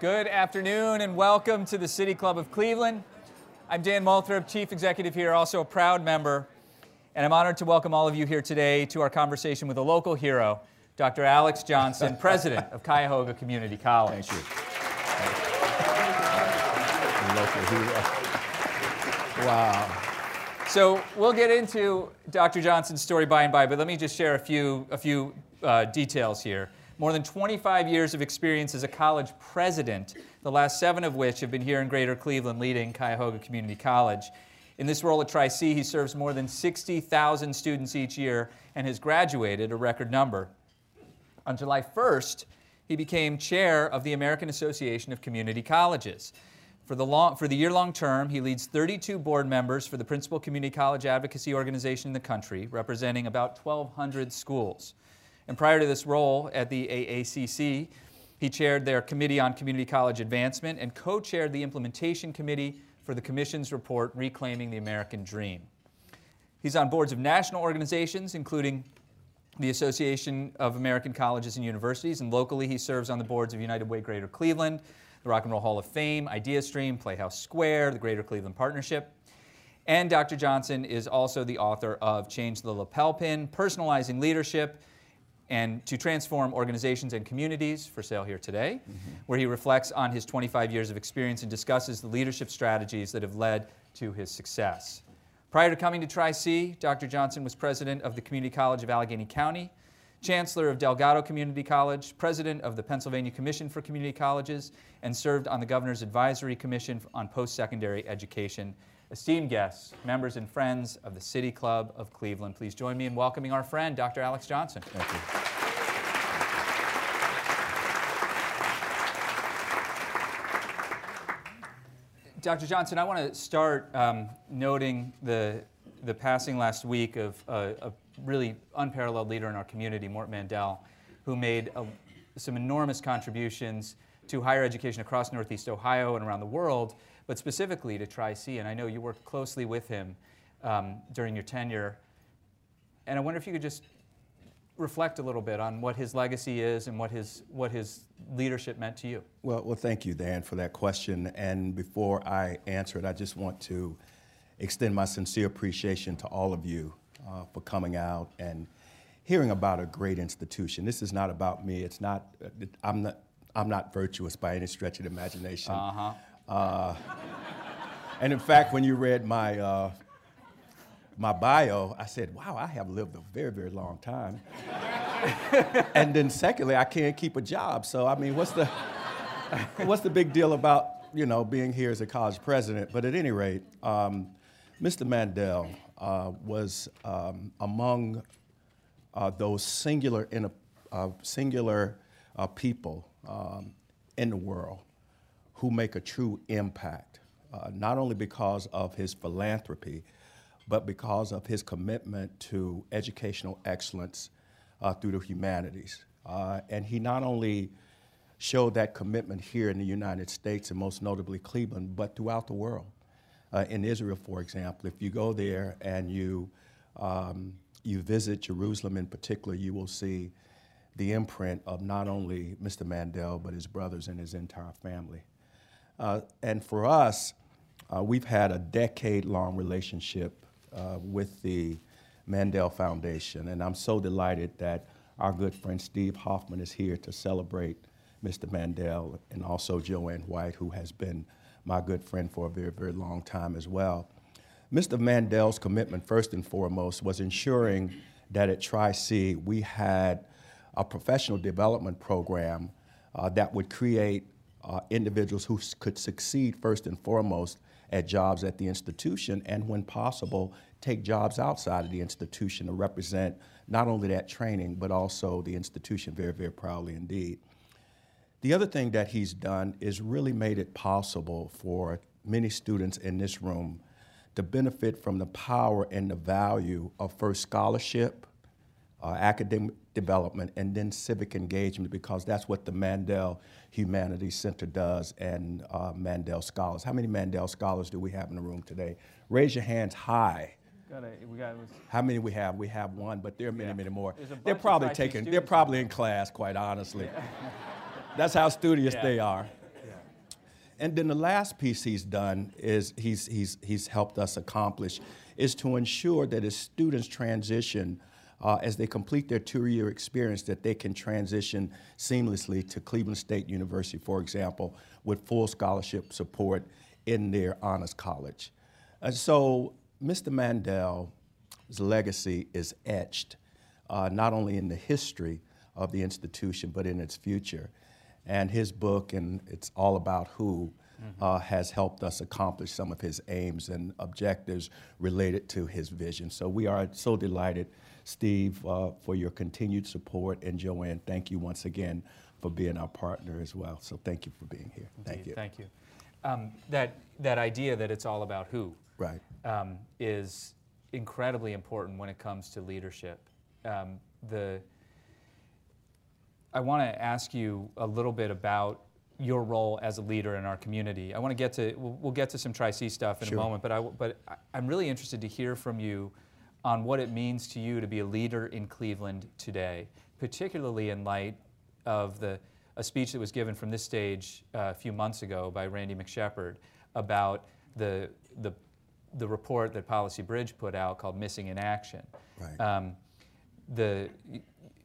Good afternoon and welcome to the City Club of Cleveland. I'm Dan Moulthrop, Chief Executive here, also a proud member, and I'm honored to welcome all of you here today to our conversation with a local hero, Dr. Alex Johnson, President of Cuyahoga Community College. Thank you. Wow. So we'll get into Dr. Johnson's story by and by, but let me just share a few, a few uh, details here more than 25 years of experience as a college president, the last seven of which have been here in Greater Cleveland leading Cuyahoga Community College. In this role at Tri-C, he serves more than 60,000 students each year and has graduated a record number. On July 1st, he became chair of the American Association of Community Colleges. For the, long, for the year-long term, he leads 32 board members for the principal community college advocacy organization in the country, representing about 1,200 schools. And prior to this role at the AACC, he chaired their Committee on Community College Advancement and co chaired the Implementation Committee for the Commission's report, Reclaiming the American Dream. He's on boards of national organizations, including the Association of American Colleges and Universities, and locally he serves on the boards of United Way Greater Cleveland, the Rock and Roll Hall of Fame, IdeaStream, Playhouse Square, the Greater Cleveland Partnership. And Dr. Johnson is also the author of Change the Lapel Pin, Personalizing Leadership, and to transform organizations and communities for sale here today, mm-hmm. where he reflects on his 25 years of experience and discusses the leadership strategies that have led to his success. Prior to coming to Tri C, Dr. Johnson was president of the Community College of Allegheny County, chancellor of Delgado Community College, president of the Pennsylvania Commission for Community Colleges, and served on the Governor's Advisory Commission on Post Secondary Education esteemed guests, members and friends of the City Club of Cleveland, please join me in welcoming our friend, Dr. Alex Johnson. Thank you. Dr. Johnson, I want to start um, noting the, the passing last week of a, a, really unparalleled leader in our community, Mort Mandel, who made a, some enormous contributions to higher education across Northeast Ohio and around the world but specifically to Tri-C. And I know you worked closely with him um, during your tenure. And I wonder if you could just reflect a little bit on what his legacy is and what his, what his leadership meant to you. Well, well, thank you, Dan, for that question. And before I answer it, I just want to extend my sincere appreciation to all of you uh, for coming out and hearing about a great institution. This is not about me. It's not. I'm not. I'm not virtuous by any stretch of the imagination. Uh-huh. Uh, and in fact, when you read my, uh, my bio, I said, wow, I have lived a very, very long time. and then secondly, I can't keep a job. So, I mean, what's the, what's the big deal about, you know, being here as a college president? But at any rate, um, Mr. Mandel uh, was um, among uh, those singular, in uh, singular uh, people um, in the world who make a true impact, uh, not only because of his philanthropy, but because of his commitment to educational excellence uh, through the humanities. Uh, and he not only showed that commitment here in the United States and most notably Cleveland, but throughout the world. Uh, in Israel, for example, if you go there and you, um, you visit Jerusalem in particular, you will see the imprint of not only Mr. Mandel, but his brothers and his entire family. Uh, and for us, uh, we've had a decade long relationship uh, with the Mandel Foundation, and I'm so delighted that our good friend Steve Hoffman is here to celebrate Mr. Mandel and also Joanne White, who has been my good friend for a very, very long time as well. Mr. Mandel's commitment, first and foremost, was ensuring that at Tri C we had a professional development program uh, that would create uh, individuals who could succeed first and foremost at jobs at the institution, and when possible, take jobs outside of the institution to represent not only that training, but also the institution very, very proudly indeed. The other thing that he's done is really made it possible for many students in this room to benefit from the power and the value of first scholarship, uh, academic development, and then civic engagement, because that's what the Mandel Humanities Center does and uh, Mandel Scholars. How many Mandel Scholars do we have in the room today? Raise your hands high. Got we got, How many we have? We have one, but there are many, Yeah. many more. There's a bunch They're probably taking. They're probably in class, quite honestly. That's how studious Yeah. they are. And then the last piece he's done is he's, he's, he's helped us accomplish is to ensure that his students transition, uh, as they complete their two-year experience, that they can transition seamlessly to Cleveland State University, for example, with full scholarship support in their honors college. And so Mr. Mandel's legacy is etched uh, not only in the history of the institution, but in its future. And his book, and it's all about who, uh, has helped us accomplish some of his aims and objectives related to his vision. So we are so delighted, Steve, uh, for your continued support. And Joanne, thank you once again for being our partner as well. So thank you for being here. Thank you. Thank you. Um, that, that idea that it's all about who Right. um, is incredibly important when it comes to leadership. Um, the, I want to ask you a little bit about your role as a leader in our community. I want to get to, we'll, we'll get to some Tri-C stuff in Sure. a moment, but, I, but I'm really interested to hear from you on what it means to you to be a leader in Cleveland today, particularly in light of the, a speech that was given from this stage uh, a few months ago by Randy McShepard about the, the, the report that Policy Bridge put out called Missing in Action. Right. Um, the,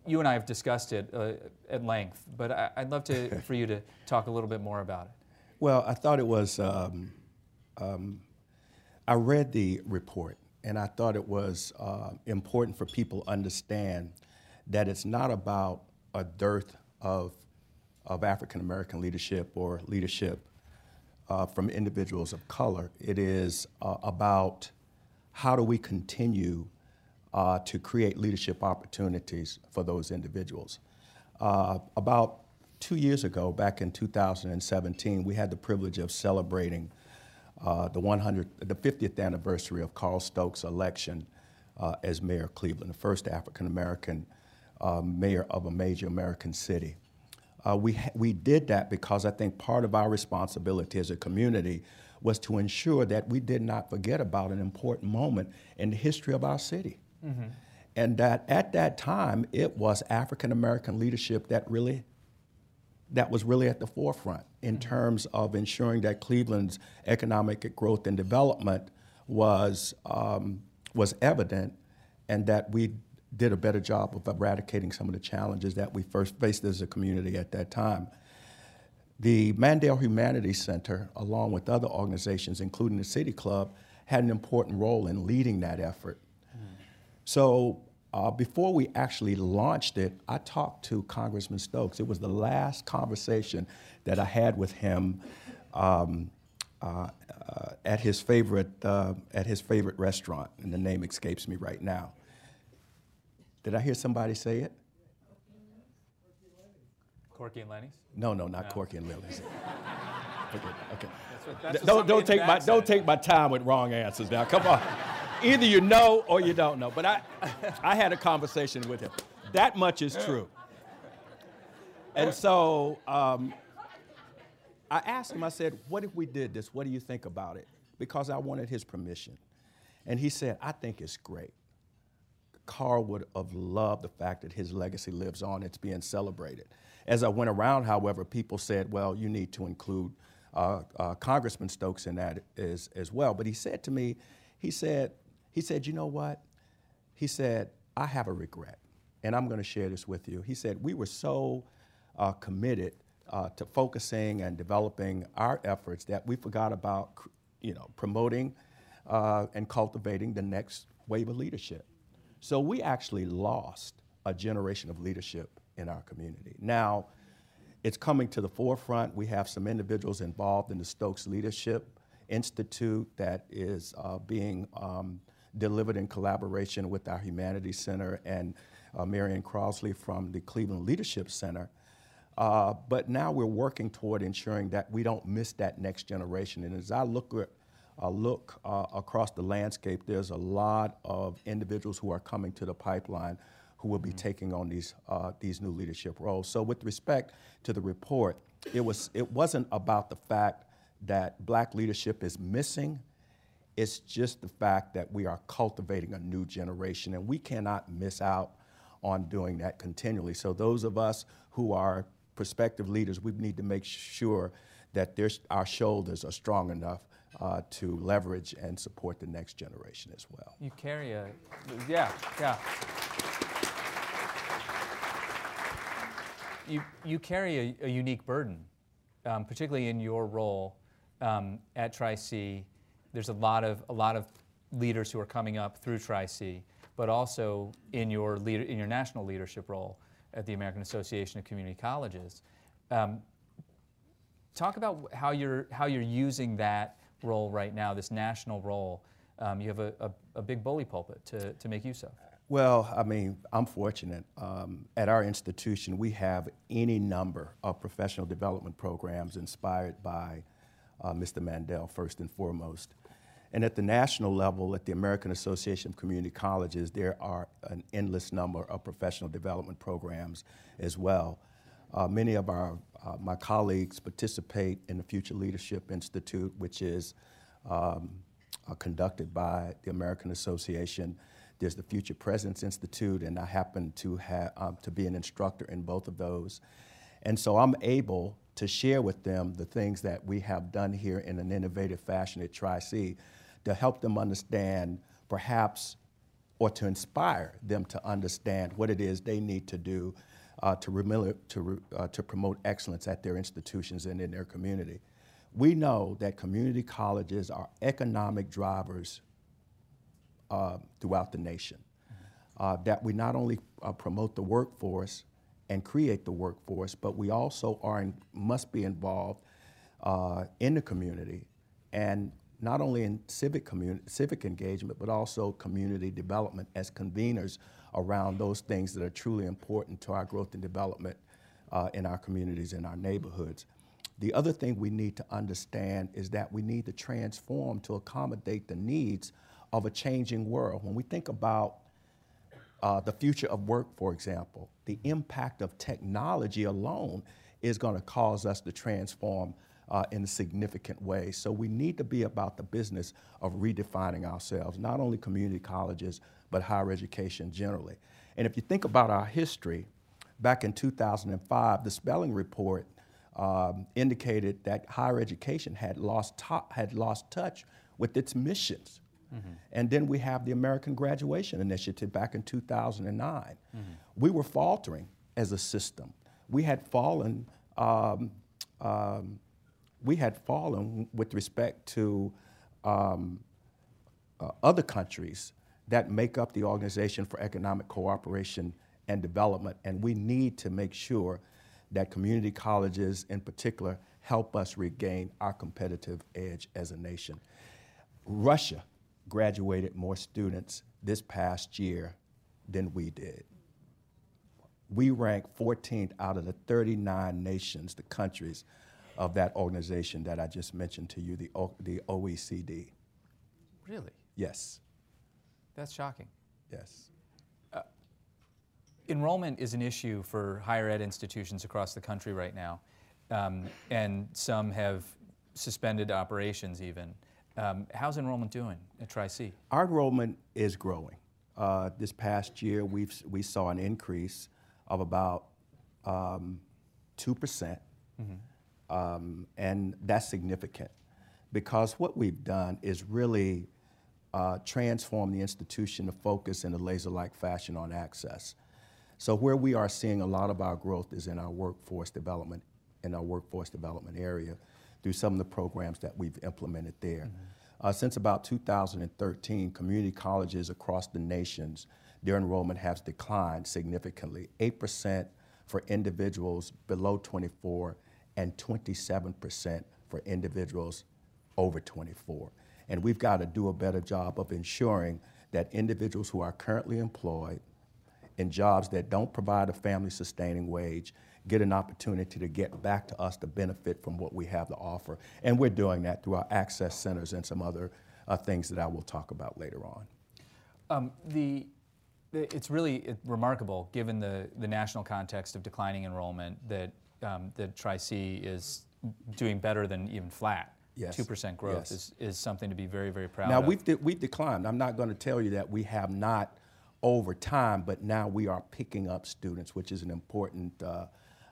you and I have discussed it uh, at length, but I, I'd love to, for you to talk a little bit more about it. Well, I thought it was. Um, um, I read the report, and I thought it was uh, important for people to understand that it's not about a dearth of of African American leadership or leadership uh, from individuals of color. It is uh, about how do we continue uh, to create leadership opportunities for those individuals. Uh, about two years ago, back in 2017, we had the privilege of celebrating uh, the 100, the 50th anniversary of Carl Stokes' election uh, as mayor of Cleveland, the first African American uh, mayor of a major American city. Uh, we, ha- we did that because I think part of our responsibility as a community was to ensure that we did not forget about an important moment in the history of our city. And that at that time, it was African American leadership that really that was really at the forefront in terms of ensuring that Cleveland's economic growth and development was, um, was evident and that we did a better job of eradicating some of the challenges that we first faced as a community at that time. The Mandel Humanities Center, along with other organizations, including the City Club, had an important role in leading that effort. So uh, before we actually launched it, I talked to Congressman Stokes. It was the last conversation that I had with him um, uh, uh, at his favorite uh, at his favorite restaurant, and the name escapes me right now. Did I hear somebody say it? Corky and Lenny's? No, no, not Corky and Lily's. okay, okay. That's what, that's don't don't take my back don't take my time with wrong answers now. Come on. Either you know or you don't know. But I I had a conversation with him. That much is true. And so um, I asked him. I said, "What if we did this? What do you think about it?" Because I wanted his permission, and he said, "I think it's great." Carl would have loved the fact that his legacy lives on. It's being celebrated. As I went around, however, people said, well, you need to include uh, uh, Congressman Stokes in that as, as well. But he said to me, he said, he said, you know what? He said, I have a regret, and I'm going to share this with you. He said, we were so uh, committed uh, to focusing and developing our efforts that we forgot about, you know, promoting uh, and cultivating the next wave of leadership. So we actually lost a generation of leadership in our community. Now, it's coming to the forefront. We have some individuals involved in the Stokes leadership institute that is uh, being um, delivered in collaboration with our Humanities Center and uh, Marianne Crosley from the Cleveland Leadership Center. Uh, but now we're working toward ensuring that we don't miss that next generation. And as I look at uh, look uh, across the landscape, there's a lot of individuals who are coming to the pipeline who will be mm-hmm. taking on these, uh, these new leadership roles. So with respect to the report, it, was, it wasn't about the fact that black leadership is missing. It's just the fact that we are cultivating a new generation, and we cannot miss out on doing that continually. So those of us who are prospective leaders, we need to make sure that our shoulders are strong enough uh, to leverage and support the next generation as well. You carry a, yeah, yeah. You, you carry a, a unique burden, um, particularly in your role um, at Tri-C. There's a lot of a lot of leaders who are coming up through Tri-C, but also in your leader in your national leadership role at the American Association of Community Colleges. Um, talk about how you're how you're using that role right now, this national role. Um, you have a, a, a, big bully pulpit to, to make use of. Well, I mean, I'm fortunate. Um, at our institution, we have any number of professional development programs inspired by uh, Mr. Mandel, first and foremost. And at the national level, at the American Association of Community Colleges, there are an endless number of professional development programs as well. Uh, many of our, uh, my colleagues participate in the Future Leadership Institute, which is um, uh, conducted by the American Association. There's the Future Presidents Institute, and I happen to, have, um, to be an instructor in both of those. And so I'm able to share with them the things that we have done here in an innovative fashion at Tri-C to help them understand perhaps or to inspire them to understand what it is they need to do uh, to, to, uh, to promote excellence at their institutions and in their community. We know that community colleges are economic drivers uh, throughout the nation. Uh, that we not only uh, promote the workforce and create the workforce, but we also are in, must be involved uh, in the community and not only in civic, civic engagement, but also community development as conveners around those things that are truly important to our growth and development uh, in our communities and our neighborhoods. The other thing we need to understand is that we need to transform to accommodate the needs of a changing world. When we think about uh, the future of work, for example, the impact of technology alone is going to cause us to transform uh, in a significant way. So we need to be about the business of redefining ourselves, not only community colleges, but higher education generally. And if you think about our history, back in 2005, the Spelling Report um, indicated that higher education had lost, had lost touch with its missions. Mm-hmm. And then we have the American Graduation Initiative back in 2009. Mm-hmm. We were faltering as a system. We had fallen um, um, we had fallen with respect to um, uh, other countries that make up the Organization for Economic Cooperation and Development, and we need to make sure that community colleges in particular help us regain our competitive edge as a nation. Russia graduated more students this past year than we did. We ranked 14th out of the 39 nations, the countries of that organization that I just mentioned to you, the, o- the OECD. Really? Yes. That's shocking. Yes. Uh, enrollment is an issue for higher ed institutions across the country right now, um, and some have suspended operations even. Um, how's enrollment doing at Tri-C? Our enrollment is growing. Uh, this past year, we've, we saw an increase of about um, 2%. Mm-hmm. Um, and that's significant because what we've done is really uh, transform the institution to focus in a laser-like fashion on access. So where we are seeing a lot of our growth is in our workforce development, in our workforce development area through some of the programs that we've implemented there. Mm-hmm. Uh, since about 2013, community colleges across the nations, their enrollment has declined significantly, 8% for individuals below 24 and 27% for individuals over 24. And we've got to do a better job of ensuring that individuals who are currently employed in jobs that don't provide a family sustaining wage get an opportunity to get back to us to benefit from what we have to offer. And we're doing that through our access centers and some other uh, things that I will talk about later on. Um, the, it's really remarkable, given the, the national context of declining enrollment, that um, the Tri-C is doing better than even flat. Yes. 2% growth Yes. is, is something to be very, very proud Now, of. we've, de- we've declined. I'm not going to tell you that we have not over time, but now we are picking up students, which is an important, uh,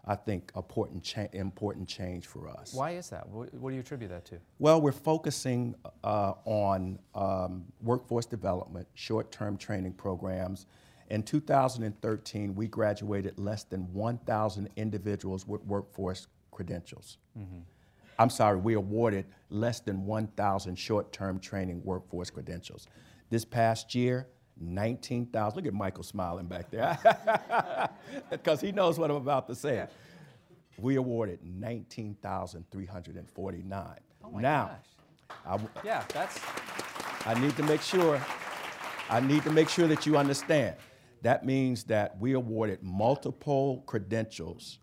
I think, important, cha- important change for us. Why is that? What, what do you attribute that to? Well, we're focusing uh, on um, workforce development, short-term training programs. In 2013, we graduated less than 1,000 individuals with workforce credentials. Mm-hmm. I'm sorry, we awarded less than 1,000 short-term training workforce credentials. This past year, 19,000. Look at Michael smiling back there, because he knows what I'm about to say. We awarded 19,349. Oh my now, gosh. I w- Yeah, that's, I need to make sure, I need to make sure that you understand. That means that we awarded multiple credentials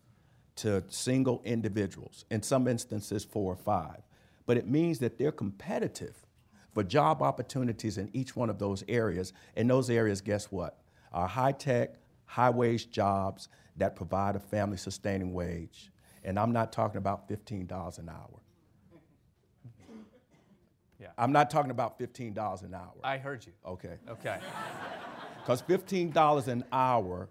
to single individuals, in some instances four or five. But it means that they're competitive for job opportunities in each one of those areas. And those areas, guess what? Are high tech, high wage jobs that provide a family sustaining wage. And I'm not talking about $15 an hour. yeah. I'm not talking about $15 an hour. I heard you. Okay. Okay. Because $15 an hour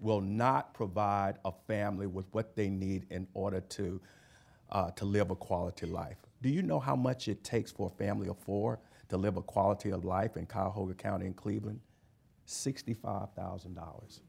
will not provide a family with what they need in order to, uh, to live a quality life. Do you know how much it takes for a family of four to live a quality of life in Cuyahoga County and Cleveland? $65,000.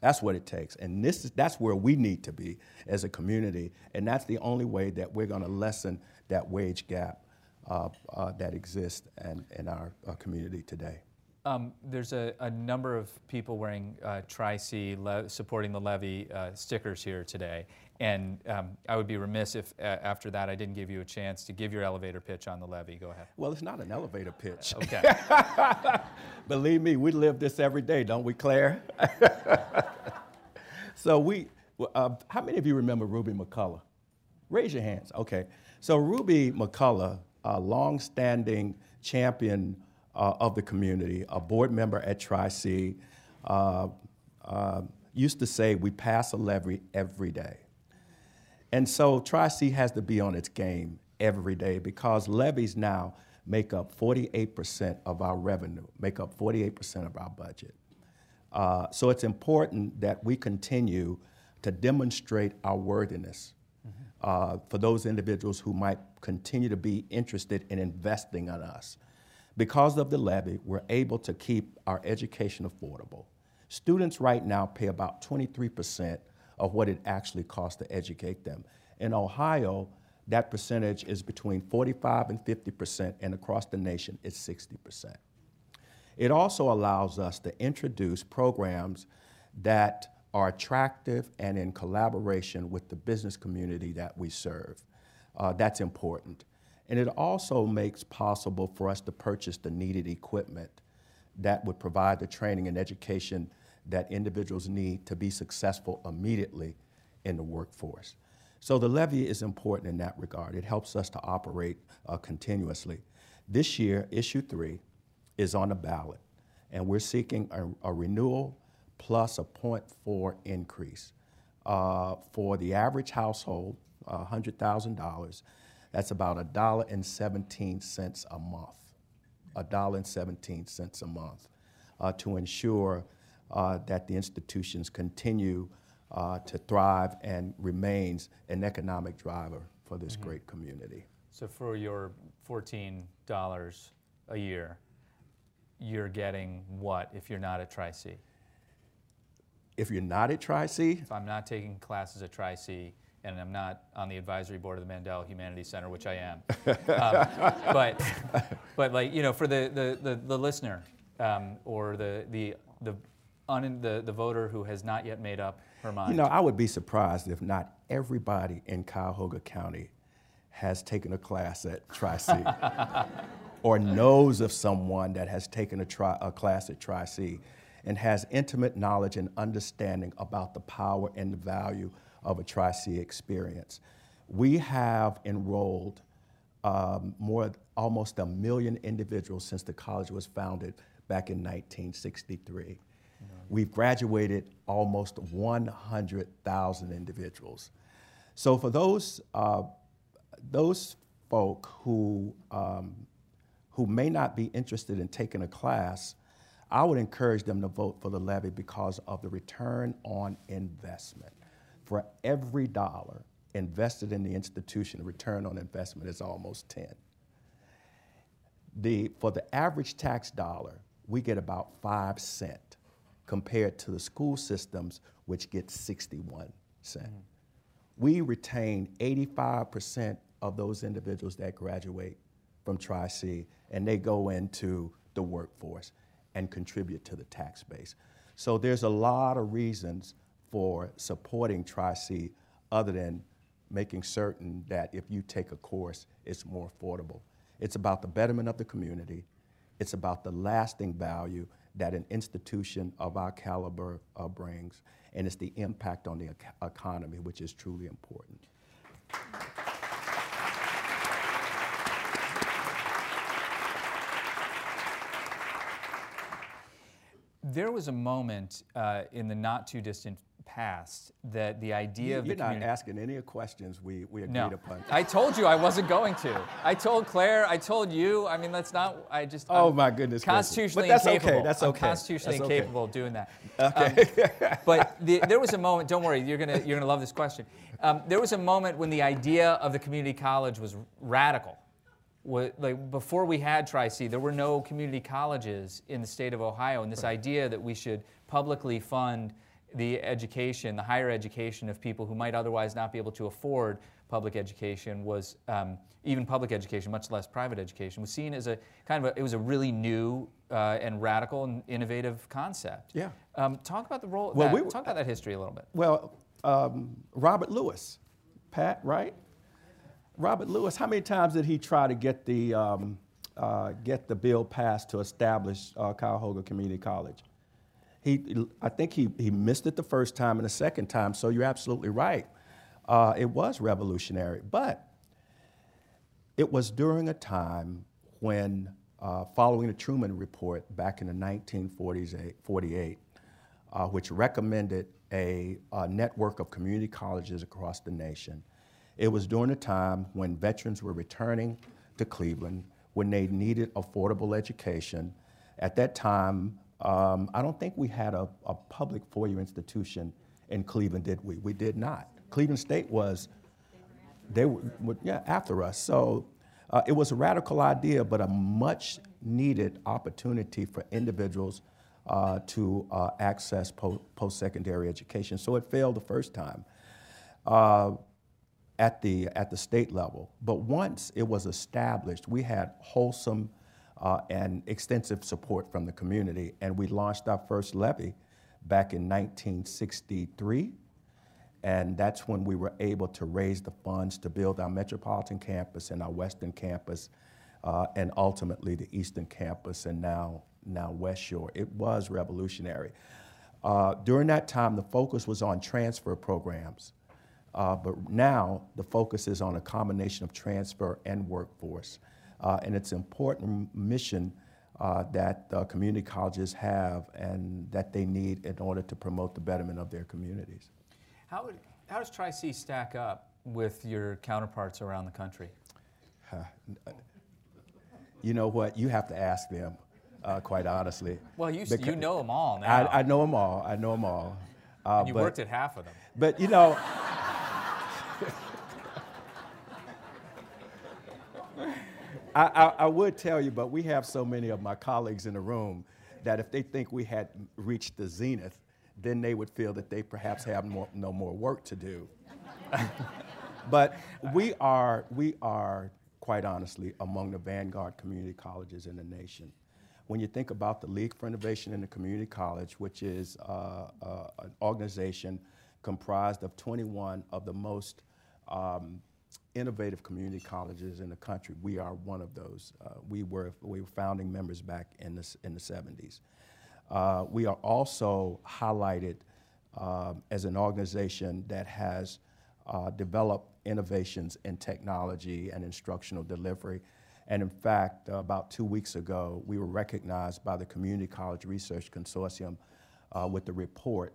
That's what it takes. And this is, that's where we need to be as a community. And that's the only way that we're going to lessen that wage gap uh, uh, that exists in, in our uh, community today. Um, there's a, a number of people wearing uh, Tri-C le- supporting the levy uh, stickers here today, and um, I would be remiss if uh, after that I didn't give you a chance to give your elevator pitch on the levy. Go ahead. Well, it's not an elevator pitch. Okay. Believe me, we live this every day, don't we, Claire? so we, uh, how many of you remember Ruby McCullough? Raise your hands. Okay. So Ruby McCullough, a long-standing champion uh, of the community, a board member at Tri-C, uh, uh, used to say, "We pass a levy every day." And so Tri-C has to be on its game every day because levies now make up 48% of our revenue, make up 48% of our budget. Uh, so it's important that we continue to demonstrate our worthiness uh, for those individuals who might continue to be interested in investing in us. Because of the levy, we're able to keep our education affordable. Students right now pay about 23% of what it actually costs to educate them. In Ohio, that percentage is between 45 and 50%, and across the nation, it's 60%. It also allows us to introduce programs that are attractive and in collaboration with the business community that we serve. Uh, that's important. And it also makes possible for us to purchase the needed equipment that would provide the training and education that individuals need to be successful immediately in the workforce. So the levy is important in that regard. It helps us to operate uh, continuously. This year, issue three is on the ballot, and we're seeking a, a renewal plus a 0.4 increase. Uh, for the average household, uh, $100,000, that's about a dollar and 17 cents a month. A dollar and 17 cents a month uh, to ensure uh, that the institutions continue uh, to thrive and remains an economic driver for this great community. So for your $14 a year, you're getting what if you're not at Tri-C? If you're not at Tri-C, If I'm not taking classes at Tri-C and I'm not on the advisory board of the Mandel Humanities Center, which I am, um, but, but like, you know, for the, the, the, the listener um, or the, the, the, un, the, the voter who has not yet made up her mind. you know, I would be surprised if not everybody in Cuyahoga County has taken a class at Tri C or knows of someone that has taken a, tri- a class at Tri C and has intimate knowledge and understanding about the power and the value of a Tri C experience. We have enrolled um, more, almost a million individuals since the college was founded back in 1963. We've graduated almost 100,000 individuals. So for those, uh, those folk who, um, who may not be interested in taking a class, I would encourage them to vote for the levy because of the return on investment. For every dollar invested in the institution, the return on investment is almost 10. The, for the average tax dollar, we get about five cent compared to the school systems, which get 61 cent. Mm-hmm. We retain 85% of those individuals that graduate from Tri-C, and they go into the workforce and contribute to the tax base. So there's a lot of reasons for supporting Tri-C other than making certain that if you take a course, it's more affordable. It's about the betterment of the community. It's about the lasting value that an institution of our caliber uh, brings, and it's the impact on the economy, which is truly important. There was a moment uh, in the not too distant past that the idea you, of the you're community. not asking any questions we, we agreed no. upon. I told you I wasn't going to. I told Claire. I told you. I mean, that's not. I just. Oh I'm my goodness. Constitutionally but that's incapable. Okay, that's okay. I'm constitutionally that's okay. incapable of doing that. Okay. Um, but the, there was a moment. Don't worry. You're gonna you're gonna love this question. Um, there was a moment when the idea of the community college was radical like before we had Tri-C, there were no community colleges in the state of Ohio, and this right. idea that we should publicly fund the education, the higher education of people who might otherwise not be able to afford public education was um, even public education, much less private education, was seen as a kind of a, it was a really new uh, and radical and innovative concept. Yeah. Um, talk about the role. Well, that, we, talk about that history a little bit. Well, um, Robert Lewis, Pat, right? Robert Lewis, how many times did he try to get the, um, uh, get the bill passed to establish uh, Cuyahoga Community College? He, I think he, he missed it the first time and the second time, so you're absolutely right. Uh, it was revolutionary, but it was during a time when, uh, following the Truman Report back in the 1948, uh, which recommended a, a network of community colleges across the nation, it was during a time when veterans were returning to Cleveland, when they needed affordable education. At that time, um, I don't think we had a, a public four-year institution in Cleveland, did we? We did not. Cleveland State was, they were, yeah, after us. So uh, it was a radical idea, but a much needed opportunity for individuals uh, to uh, access po- post-secondary education. So it failed the first time. Uh, at the, at the state level. But once it was established, we had wholesome uh, and extensive support from the community, and we launched our first levy back in 1963. And that's when we were able to raise the funds to build our metropolitan campus and our western campus, uh, and ultimately the eastern campus, and now, now West Shore. It was revolutionary. Uh, during that time, the focus was on transfer programs. Uh, but now the focus is on a combination of transfer and workforce. Uh, and it's an important mission uh, that community colleges have and that they need in order to promote the betterment of their communities. How, how does Tri-C stack up with your counterparts around the country? you know what? You have to ask them, uh, quite honestly. Well, you, you know them all now. I, I know them all. I know them all. Uh, and you but, worked at half of them. But you know, I, I, would tell you, but we have so many of my colleagues in the room that if they think we had reached the zenith, then they would feel that they perhaps have more, no more work to do. but we are, we are, quite honestly, among the vanguard community colleges in the nation. When you think about the League for Innovation in the Community College, which is uh, uh, an organization comprised of 21 of the most um, innovative community colleges in the country. We are one of those. Uh, we, were, we were founding members back in the, in the 70s. Uh, we are also highlighted um, as an organization that has uh, developed innovations in technology and instructional delivery. And in fact, uh, about two weeks ago, we were recognized by the Community College Research Consortium uh, with the report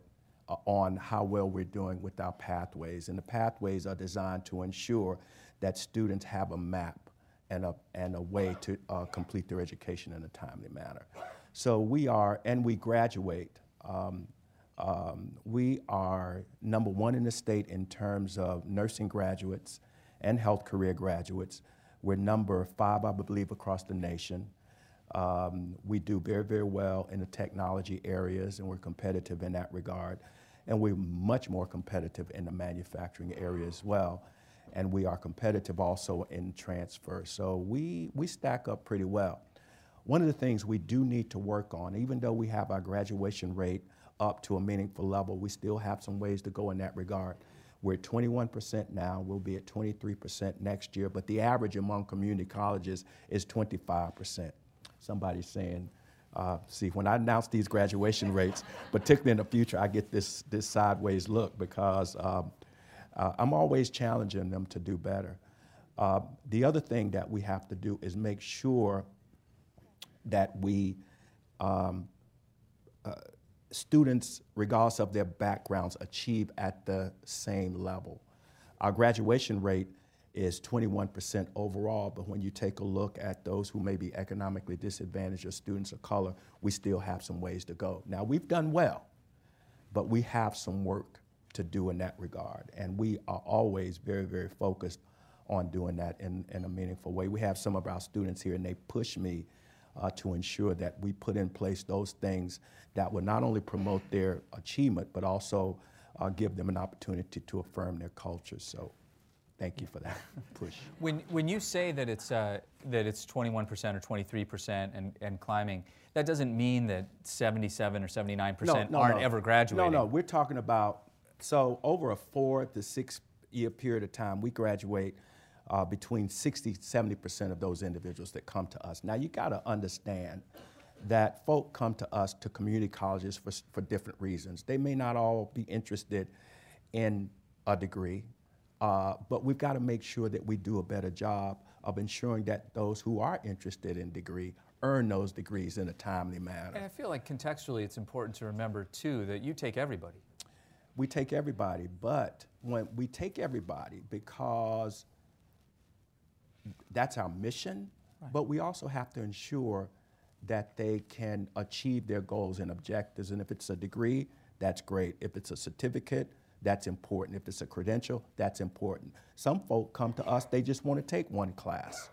on how well we're doing with our pathways. And the pathways are designed to ensure that students have a map and a, and a way to uh, complete their education in a timely manner. So we are, and we graduate. Um, um, we are number one in the state in terms of nursing graduates and health career graduates. We're number five, I believe, across the nation. Um, we do very, very well in the technology areas, and we're competitive in that regard. And we're much more competitive in the manufacturing area as well. And we are competitive also in transfer. So we, we stack up pretty well. One of the things we do need to work on, even though we have our graduation rate up to a meaningful level, we still have some ways to go in that regard. We're at 21% now, we'll be at 23% next year, but the average among community colleges is 25%. Somebody's saying, uh, see, when I announce these graduation rates, particularly in the future, I get this, this sideways look because um, uh, I'm always challenging them to do better. Uh, the other thing that we have to do is make sure that we, um, uh, students, regardless of their backgrounds, achieve at the same level. Our graduation rate is 21% overall, but when you take a look at those who may be economically disadvantaged or students of color, we still have some ways to go. Now, we've done well, but we have some work to do in that regard, and we are always very, very focused on doing that in, in a meaningful way. We have some of our students here, and they push me uh, to ensure that we put in place those things that will not only promote their achievement, but also uh, give them an opportunity to affirm their culture. So thank you for that push. When, when you say that it's, uh, that it's 21% or 23% and, and climbing, that doesn't mean that 77 or 79% No, no, aren't no. ever graduating. No, no, we're talking about, so over a four to six year period of time, we graduate uh, between 60, 70% of those individuals that come to us. Now, you got to understand that folk come to us to community colleges for, for different reasons. They may not all be interested in a degree, uh, but we've got to make sure that we do a better job of ensuring that those who are interested in degree earn those degrees in a timely manner. And. I feel like contextually it's important to remember, too, that you take everybody. We take everybody, but when we take everybody because that's our mission, but we also have to ensure that they can achieve their goals and objectives. And if it's a degree, that's great. If it's a certificate, that's important. If it's a credential, that's important. Some folk come to us, they just want to take one class.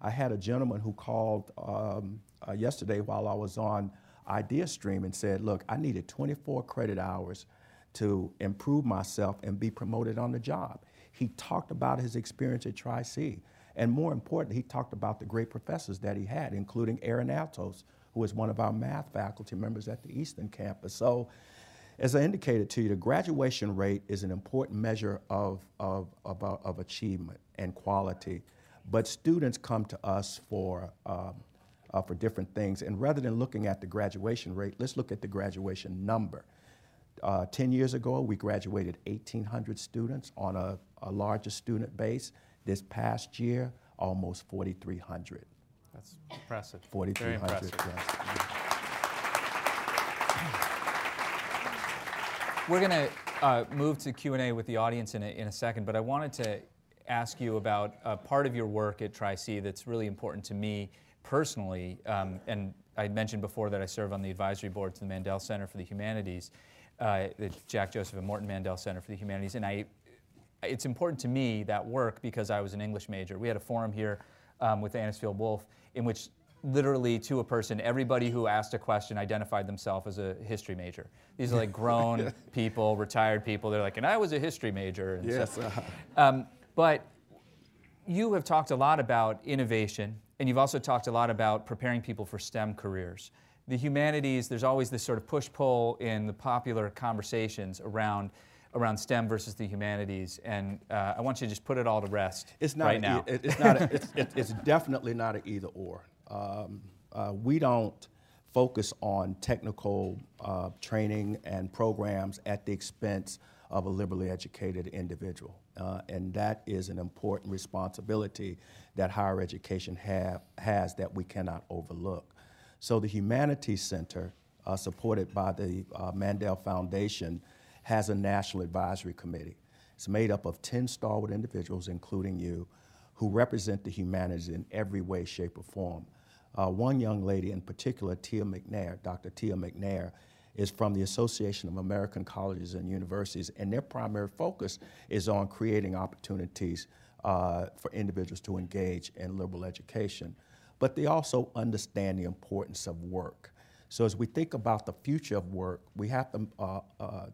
I had a gentleman who called um, uh, yesterday while I was on IdeaStream and said, Look, I needed 24 credit hours to improve myself and be promoted on the job. He talked about his experience at Tri C. And more importantly, he talked about the great professors that he had, including Aaron Altos, who is one of our math faculty members at the Eastern campus. So, as I indicated to you, the graduation rate is an important measure of, of, of, of achievement and quality. But students come to us for, um, uh, for different things. And rather than looking at the graduation rate, let's look at the graduation number. Uh, 10 years ago, we graduated 1,800 students on a, a larger student base. This past year, almost 4,300. That's impressive. Very 4,300, impressive. yes. We're going to uh, move to Q&A with the audience in a, in a second, but I wanted to ask you about a part of your work at Tri-C that's really important to me personally. Um, and I mentioned before that I serve on the advisory board to the Mandel Center for the Humanities, uh, the Jack Joseph and Morton Mandel Center for the Humanities. And I, it's important to me, that work, because I was an English major. We had a forum here um, with Anisfield Wolf in which literally to a person, everybody who asked a question identified themselves as a history major. These are like grown people, retired people. They're like, and I was a history major. And Yes, so, uh-huh. um, but you have talked a lot about innovation, and you've also talked a lot about preparing people for STEM careers. The humanities, there's always this sort of push pull in the popular conversations around, around STEM versus the humanities, and uh, I want you to just put it all to rest It's not right now. it- it's not. A, it's, it, it's definitely not an either or. Um, uh, we don't focus on technical uh, training and programs at the expense of a liberally educated individual, uh, and that is an important responsibility that higher education have, has that we cannot overlook. So the Humanities Center, uh, supported by the uh, Mandel Foundation, has a national advisory committee. It's made up of 10 stalwart individuals, including you, who represent the humanities in every way, shape, or form. Uh, one young lady in particular, Tia McNair, Dr. Tia McNair, is from the Association of American Colleges and Universities, and their primary focus is on creating opportunities uh, for individuals to engage in liberal education. But they also understand the importance of work. So as we think about the future of work, we have to uh, uh,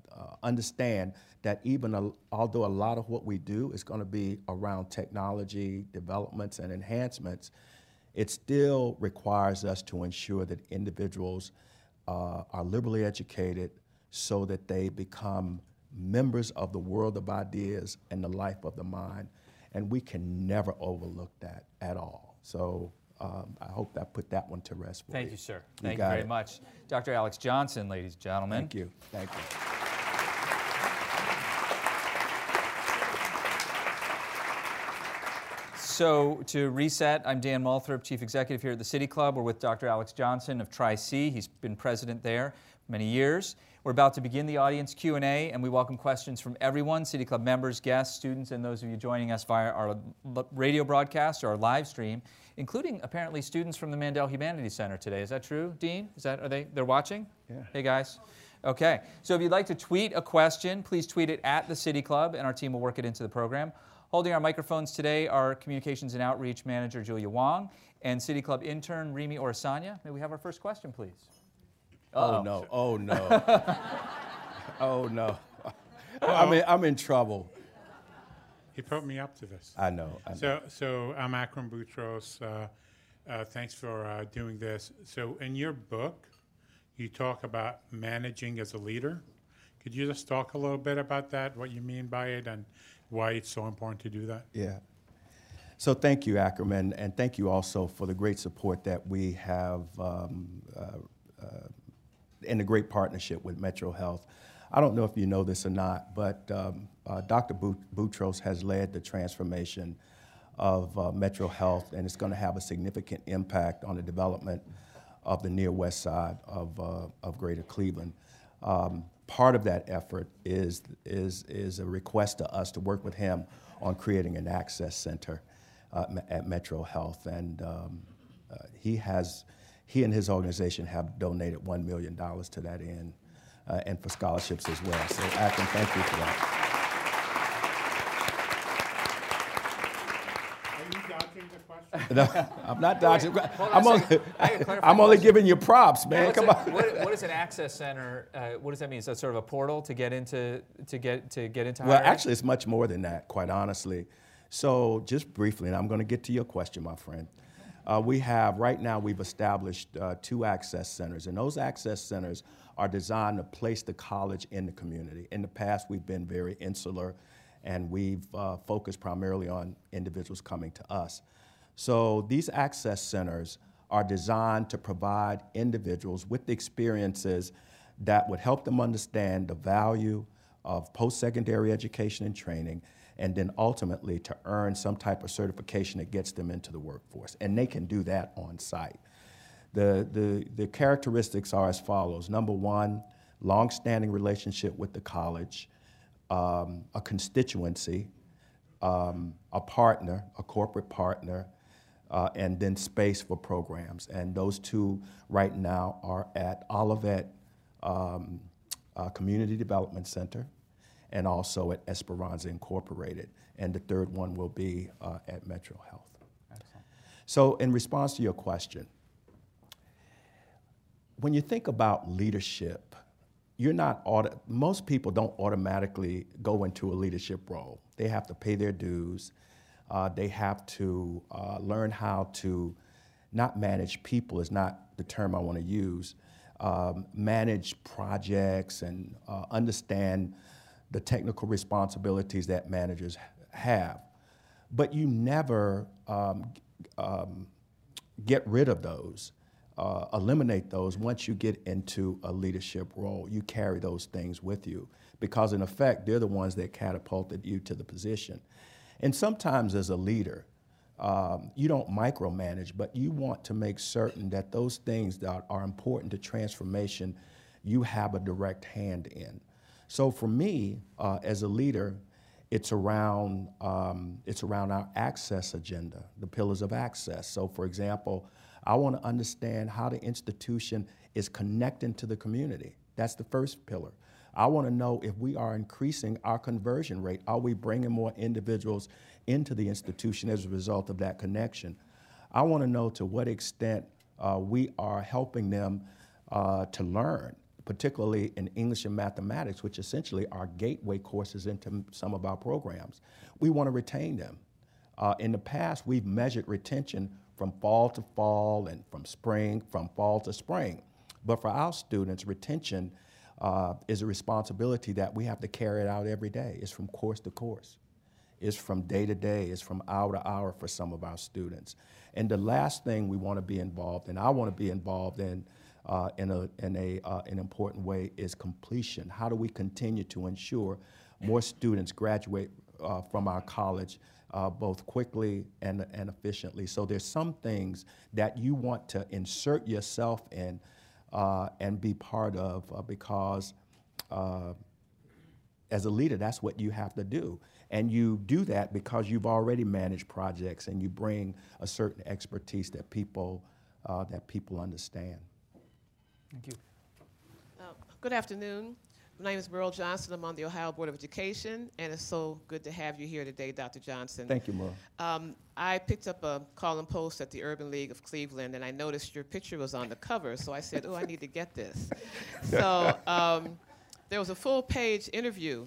understand that even a, although a lot of what we do is going to be around technology developments and enhancements, it still requires us to ensure that individuals uh, are liberally educated so that they become members of the world of ideas and the life of the mind. And we can never overlook that at all. So um, I hope that put that one to rest Thank you. you, sir. You Thank you very it. much. Dr. Alex Johnson, ladies and gentlemen. Thank you. Thank you. So, to reset, I'm Dan Moulthrop, Chief Executive here at the City Club. We're with Dr. Alex Johnson of Tri-C. He's been president there many years. We're about to begin the audience Q&A, and we welcome questions from everyone, City Club members, guests, students, and those of you joining us via our radio broadcast or our live stream, including apparently students from the Mandel Humanities Center today. Is that true, Dean? Is that, are they, they're watching? Yeah. Hey, guys. Okay, so if you'd like to tweet a question, please tweet it at the City Club, and our team will work it into the program. Holding our microphones today are Communications and Outreach Manager Julia Wong and City Club intern Remy Orsanya. May we have our first question, please? Oh no! Oh no! oh no! I'm in, I'm in trouble. He put me up to this. I know. I know. So, so I'm Akram Boutros. Uh, uh, thanks for uh, doing this. So, in your book, you talk about managing as a leader. Could you just talk a little bit about that, what you mean by it, and why it's so important to do that? Yeah. So thank you, Ackerman, and thank you also for the great support that we have um, uh, uh, and the great partnership with Metro Health. I don't know if you know this or not, but um, uh, Dr. Bout- Boutros has led the transformation of uh, Metro Health, and it's going to have a significant impact on the development of the near west side of, uh, of Greater Cleveland. Um, part of that effort is, is, is a request to us to work with him on creating an access center uh, at Metro Health. And um, uh, he has, he and his organization have donated $1 million to that end uh, and for scholarships as well. So, Akram, thank you for that. Are you dodging the question? No, I'm not dodging. on a I'm only. Gotta clarify I'm only giving you props, man. What's Come it- on. what, what is an access center? Uh, what does that mean? Is that sort of a portal to get into to get to get into Well, ed? actually, it's much more than that, quite honestly. So, just briefly, and I'm going to get to your question, my friend. Uh, we have, right now, we've established uh, two access centers, and those access centers are designed to place the college in the community. In the past, we've been very insular, and we've uh, focused primarily on individuals coming to us. So, these access centers are designed to provide individuals with the experiences that would help them understand the value of post secondary education and training, and then ultimately to earn some type of certification that gets them into the workforce. And they can do that on site. The, the, the characteristics are as follows number one, long standing relationship with the college, um, a constituency, um, a partner, a corporate partner, uh, and then space for programs. And those two right now are at Olivet um, uh, Community Development Center and also at Esperanza Incorporated. And the third one will be uh, at Metro Health. So, in response to your question, when you think about leadership, you're not auto, most people don't automatically go into a leadership role. They have to pay their dues. Uh, they have to uh, learn how to not manage people is not the term I want to use. Um, manage projects and uh, understand the technical responsibilities that managers have. But you never um, um, get rid of those, uh, eliminate those once you get into a leadership role. You carry those things with you because, in effect, they're the ones that catapulted you to the position. And sometimes, as a leader, um, you don't micromanage, but you want to make certain that those things that are important to transformation, you have a direct hand in. So for me, uh, as a leader, it's around um, it's around our access agenda, the pillars of access. So, for example, I want to understand how the institution is connecting to the community. That's the first pillar. I want to know if we are increasing our conversion rate. Are we bringing more individuals into the institution as a result of that connection? I want to know to what extent uh, we are helping them uh, to learn particularly in English and mathematics, which essentially are gateway courses into some of our programs. We want to retain them. Uh, in the past, we've measured retention from fall to fall and from spring, from fall to spring. But for our students, retention uh, is a responsibility that we have to carry it out every day. It's from course to course. It's from day to day. It's from hour to hour for some of our students. And the last thing we want to be involved in, I want to be involved in uh, in, a, in a, uh, an important way is completion. How do we continue to ensure more students graduate uh, from our college uh, both quickly and, and efficiently? So there's some things that you want to insert yourself in uh, and be part of uh, because as a leader, that's what you have to do. And you do that because you've already managed projects and you bring a certain expertise that people, that people understand. Thank you. Uh, good afternoon. My name is Merle Johnson. I'm on the Ohio Board of Education, and it's so good to have you here today, Dr. Johnson. Thank you, Merle. Um, I picked up a column post at the Urban League of Cleveland, and I noticed your picture was on the cover, so I said, oh, I need to get this. so um, there was a full-page interview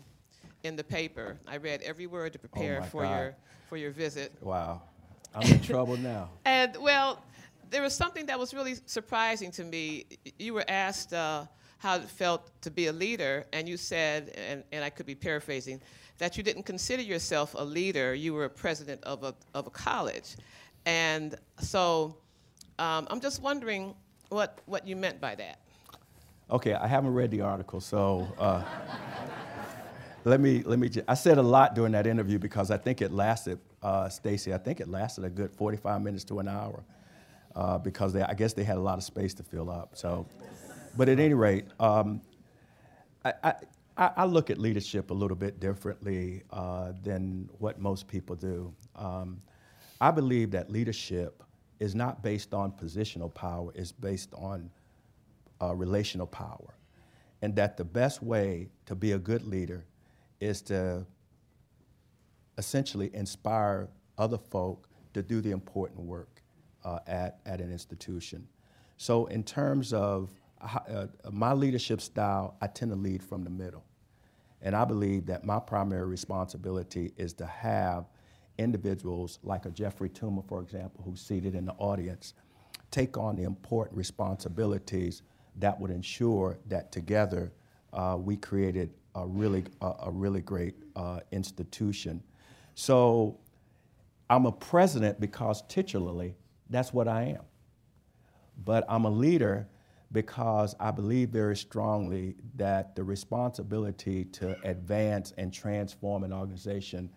in the paper. I read every word to prepare oh for God. your for your visit. Wow. I'm in trouble now. And well, there was something that was really surprising to me. You were asked uh, how it felt to be a leader, and you said, and, and I could be paraphrasing, that you didn't consider yourself a leader. You were a president of a, of a college. And so um, I'm just wondering what, what you meant by that. Okay, I haven't read the article, so uh, let me let me. I said a lot during that interview because I think it lasted, uh, Stacy. I think it lasted a good 45 minutes to an hour uh, because they, I guess they had a lot of space to fill up. So, but at any rate, um, I, I, I, look at leadership a little bit differently uh, than what most people do. Um, I believe that leadership is not based on positional power; it's based on uh, relational power, and that the best way to be a good leader is to essentially inspire other folk to do the important work uh, at, at an institution. So, in terms of uh, my leadership style, I tend to lead from the middle. And I believe that my primary responsibility is to have individuals like a Jeffrey Toomer, for example, who's seated in the audience, take on the important responsibilities that would ensure that together uh, we created a really, uh, a really great uh, institution. So I'm a president because titularly that's what I am. But I'm a leader because I believe very strongly that the responsibility to advance and transform an organization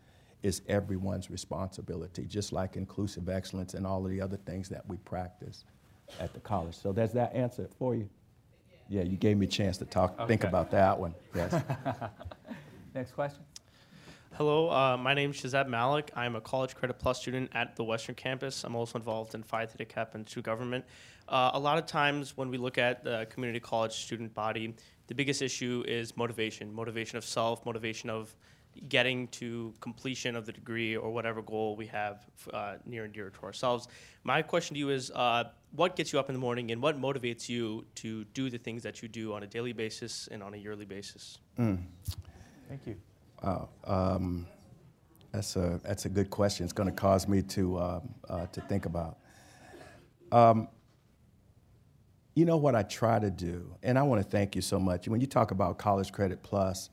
is everyone's responsibility, just like inclusive excellence and all of the other things that we practice at the college. So does that answer it for you? Yeah, you gave me a chance to talk, okay. think about that one. Yes. Next question. Hello, uh, my name is Shazab Malik. I'm a College Credit Plus student at the Western Campus. I'm also involved in Phi Theta Kappa and student government. Uh, a lot of times when we look at the community college student body, the biggest issue is motivation, motivation of self, motivation of getting to completion of the degree or whatever goal we have uh, near and dear to ourselves. My question to you is, uh, what gets you up in the morning and what motivates you to do the things that you do on a daily basis and on a yearly basis? Mm. Thank you. Oh, um, that's a that's a good question. It's going to cause me to um, uh, to think about. Um, you know what I try to do, and I want to thank you so much. When you talk about College Credit Plus,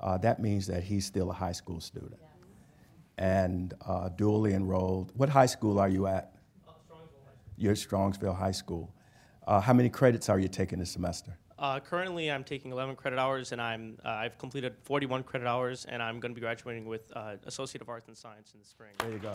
uh, that means that he's still a high school student. And uh, dually enrolled. What high school are you at? You're at Strongsville High School. Uh, how many credits are you taking this semester? Uh, currently, I'm taking 11 credit hours, and I'm uh, I've completed 41 credit hours, and I'm going to be graduating with uh, Associate of Arts and Science in the spring. There you go.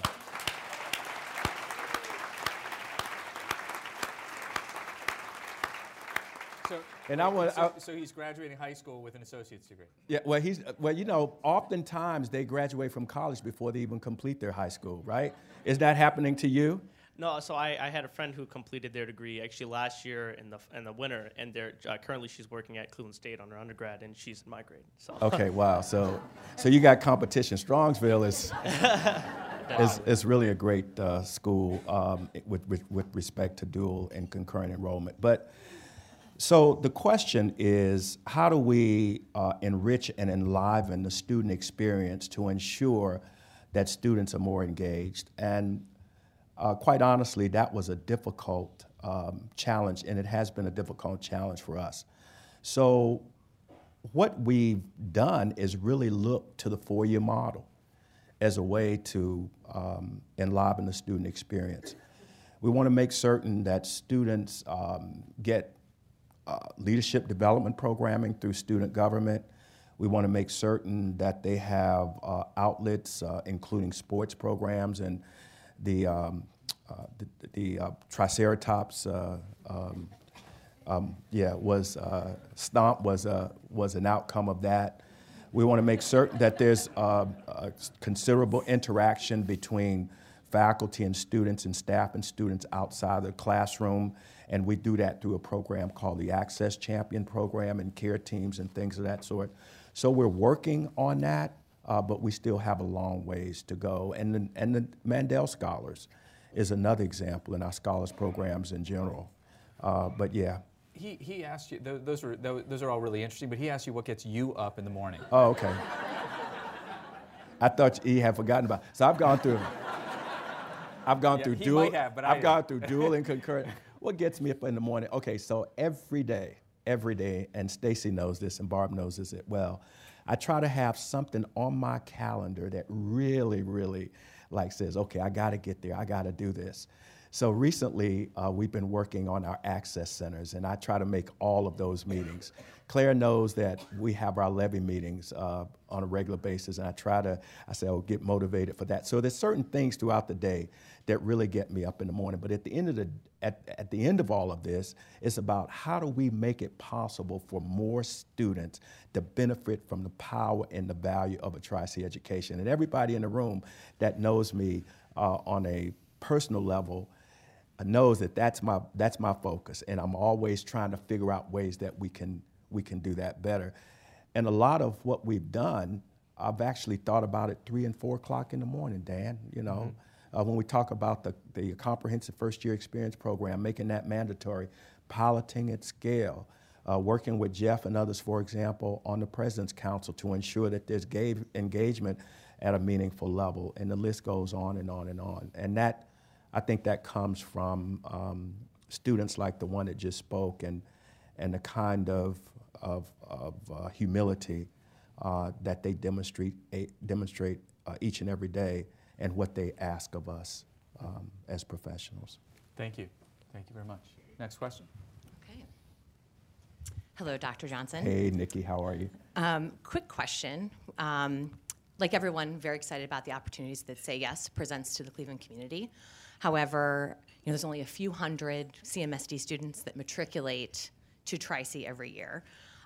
So, And I wanna- so, so he's graduating high school with an associate's degree. Yeah, well, he's well. You know, oftentimes they graduate from college before they even complete their high school, right? Is that happening to you? No, so I, I had a friend who completed their degree actually last year in the in the winter, and they're, uh, currently she's working at Cleveland State on her undergrad, and she's in my grade. So Okay, wow. So, so you got competition. Strongsville is is, is really a great uh, school um, with, with with respect to dual and concurrent enrollment. But so the question is, how do we uh, enrich and enliven the student experience to ensure that students are more engaged? And uh, quite honestly, that was a difficult um, challenge, and it has been a difficult challenge for us. So, what we've done is really look to the four year model as a way to um, enliven the student experience. We want to make certain that students um, get uh, leadership development programming through student government. We want to make certain that they have uh, outlets, uh, including sports programs and the, um, uh, the, the uh, Triceratops. Uh, um, um, yeah, was uh, Stomp was a was an outcome of that. We want to make certain that there's uh, considerable interaction between faculty and students and staff and students outside the classroom, and we do that through a program called the Access Champion Program and care teams and things of that sort. So we're working on that, uh, but we still have a long ways to go. And the, and the Mandel Scholars is another example in our scholars programs in general. Uh, but yeah, He, he asked you, those, were, those are all really interesting, but he asked you what gets you up in the morning. Oh, okay. I thought he had forgotten about. So I've gone through. I've gone Yeah, through dual. have, I've gone through dual and concurrent. What gets me up in the morning? Okay, so every day, every day, and Stacy knows this, and Barb knows this as well. I try to have something on my calendar that really, really, like says, okay, I got to get there. I got to do this. So recently, uh, we've been working on our access centers, and I try to make all of those meetings. Claire knows that we have our levy meetings uh, on a regular basis, and I try to, I say, oh, get motivated for that. So there's certain things throughout the day that really get me up in the morning. But at the end of the, at, at the end of all of this, it's about how do we make it possible for more students to benefit from the power and the value of a Tri-C education. And everybody in the room that knows me uh, on a personal level knows that that's my that's my focus, and I'm always trying to figure out ways that we can we can do that better. And a lot of what we've done, I've actually thought about it three and four o'clock in the morning, Dan. You know, uh, when we talk about the the comprehensive first year experience program, making that mandatory, piloting at scale. Uh, working with Jeff and others, for example, on the President's Council to ensure that there's ga- engagement at a meaningful level, and the list goes on and on and on. And that I think that comes from um, students like the one that just spoke and, and the kind of, of, of uh, humility uh, that they demonstrate, a, demonstrate uh, each and every day and what they ask of us um, as professionals. Thank you. Thank you very much. Next question. Okay. Hello, Dr. Johnson. Hey, Nikki, how are you? Um, quick question. Um, like everyone, very excited about the opportunities that Say Yes presents to the Cleveland community. However, you know, there's only a few hundred CMSD students that matriculate to Tri-C every year.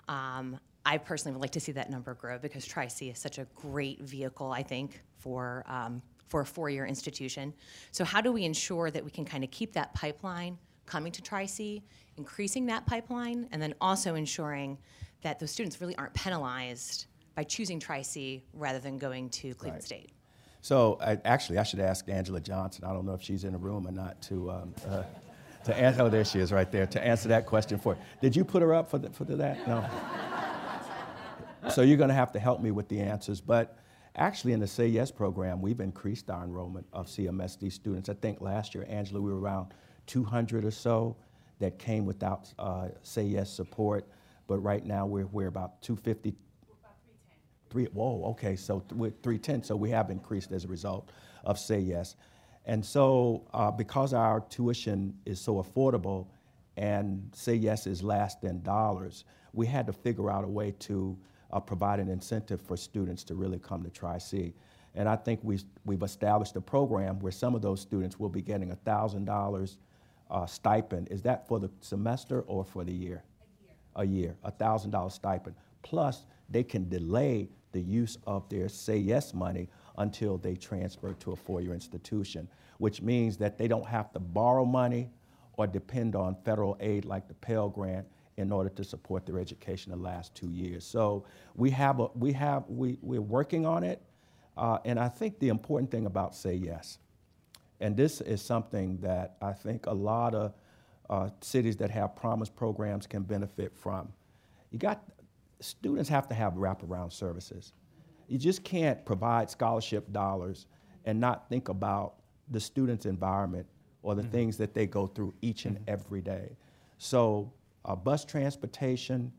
Um, I personally would like to see that number grow because Tri-C is such a great vehicle, I think, for um, for a four-year institution. So how do we ensure that we can kind of keep that pipeline coming to Tri-C, increasing that pipeline, and then also ensuring that those students really aren't penalized by choosing Tri-C rather than going to Cleveland Right. State? So I, actually, I should ask Angela Johnson. I don't know if she's in the room or not to um, uh, to answer. Oh, there she is, right there, to answer that question for. You. Did you put her up for the, for the, that? No. so you're going to have to help me with the answers. But actually, in the Say Yes program, we've increased our enrollment of CMSD students. I think last year, Angela, we were around 200 or so that came without uh, Say Yes support. But right now, we're, we're about 250. Three, whoa, okay, so th- we're 310, so we have increased as a result of Say Yes. And so, uh, because our tuition is so affordable and Say Yes is less than dollars, we had to figure out a way to uh, provide an incentive for students to really come to Tri-C. And I think we've, we've established a program where some of those students will be getting a $1,000 uh, stipend. Is that for the semester or for the year? A year. A $1,000 stipend. Plus, they can delay the use of their Say Yes money until they transfer to a four-year institution, which means that they don't have to borrow money or depend on federal aid like the Pell Grant in order to support their education the last two years. So we have a, we have we we're working on it, uh, and I think the important thing about Say Yes, and this is something that I think a lot of uh, cities that have promise programs can benefit from. You got students have to have wraparound services. You just can't provide scholarship dollars and not think about the student's environment or the mm-hmm. things that they go through each and mm-hmm. every day. So, uh, bus transportation,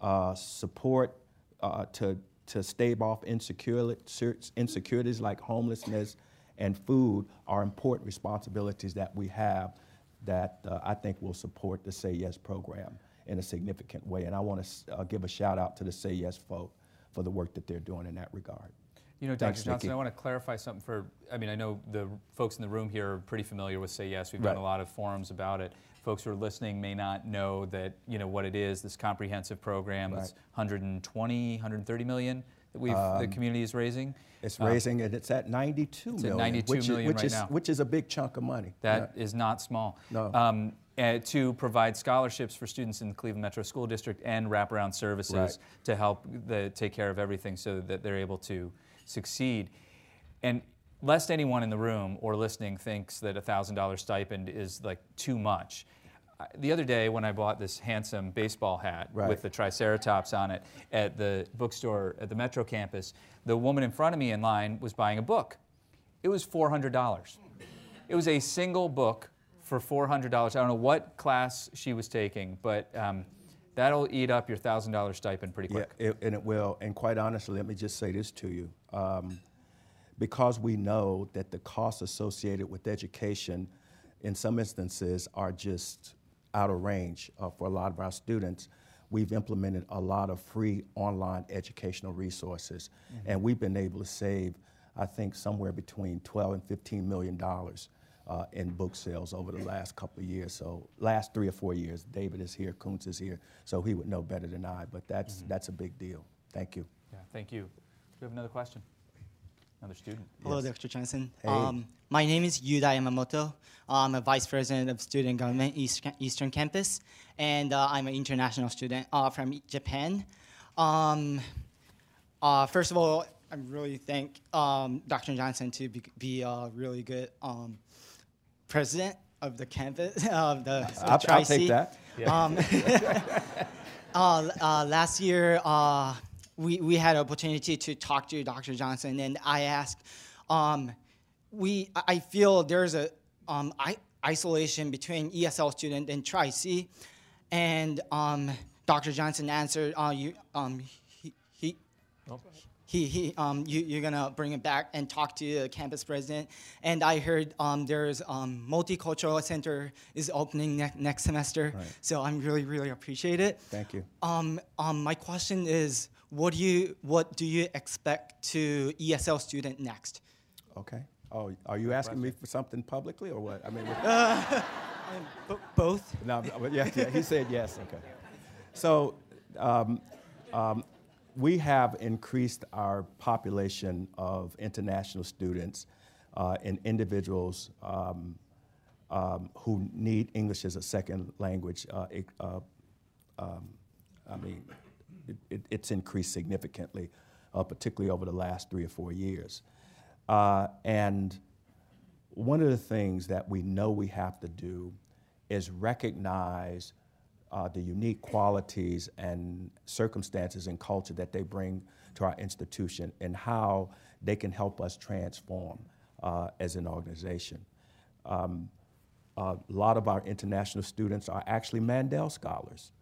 uh, support uh, to, to stave off insecurities like homelessness and food are important responsibilities that we have that uh, I think will support the Say Yes program in a significant way. And I want to uh, give a shout out to the Say Yes folk for the work that they're doing in that regard. You know, Dr. Thanks, Johnson, Nikki. I want to clarify something for, I mean, I know the folks in the room here are pretty familiar with Say Yes. We've right. done a lot of forums about it. Folks who are listening may not know that, you know, what it is, this comprehensive program right. that's 120, 130 million that we've, um, the community is raising. It's um, raising, and it's at 92 it's million, at 92 which, million is, which right is, now. Which is a big chunk of money. That yeah. is not small. No. Um, uh, to provide scholarships for students in the Cleveland Metro School District and wraparound services right. to help the, take care of everything so that they're able to succeed. And lest anyone in the room or listening thinks that a $1,000 stipend is like too much. The other day, when I bought this handsome baseball hat right. with the Triceratops on it at the bookstore at the Metro campus, the woman in front of me in line was buying a book. It was $400. It was a single book for $400. I don't know what class she was taking, but um, that'll eat up your $1,000 stipend pretty quick. Yeah, it, and it will. And quite honestly, let me just say this to you. Um, because we know that the costs associated with education in some instances are just out of range uh, for a lot of our students, we've implemented a lot of free online educational resources. Mm-hmm. And we've been able to save, I think, somewhere between 12 and 15 million dollars uh, in book sales over the last couple of years. So last three or four years, David is here, Kuntz is here, so he would know better than I. But that's mm-hmm. that's a big deal. Thank you. Yeah, thank you. Do we have another question? Another student. Hello, yes. Dr. Johnson. Hey. Um, my name is Yuda Yamamoto. I'm a vice president of student government East, Eastern Campus, and uh, I'm an international student uh, from Japan. Um, uh, first of all, I really thank um, Dr. Johnson to be, be a really good um, president of the campus of the I'll, I'll take that. Yeah. Um, uh, uh, last year, uh, we, we had an opportunity to talk to Dr. Johnson, and I asked, um, we I feel there's a um, I, isolation between ESL student and Tri-C, and um, Dr. Johnson answered, uh, you, um, he, he, oh he, he um, you, you're gonna bring it back and talk to the campus president. And I heard um, there's um, multicultural center is opening ne- next semester. Right. So I'm really really appreciate it. Thank you. Um, um, my question is, what do you what do you expect to ESL student next? Okay. Oh, are you asking me for something publicly or what? I mean, uh, b- both. No, yeah, yeah, he said yes. Okay. So. Um, um, we have increased our population of international students uh, and individuals um, um, who need English as a second language. Uh, uh, um, I mean, it, it, it's increased significantly, uh, particularly over the last three or four years. Uh, and one of the things that we know we have to do is recognize uh, the unique qualities and circumstances and culture that they bring to our institution and how they can help us transform uh, as an organization. Um, a lot of our international students are actually Mandel scholars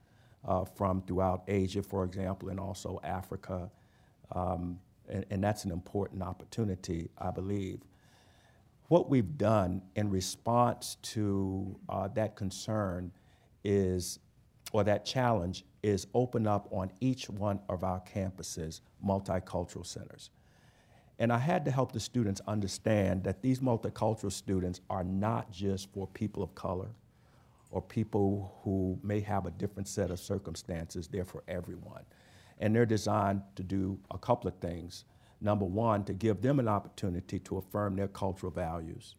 uh, from throughout Asia, for example, and also Africa. um, and, and that's an important opportunity, I believe. What we've done in response to uh, that concern is, or that challenge, is open up on each one of our campuses multicultural centers. And I had to help the students understand that these multicultural students are not just for people of color or people who may have a different set of circumstances, they're for everyone. And they're designed to do a couple of things. Number one, to give them an opportunity to affirm their cultural values,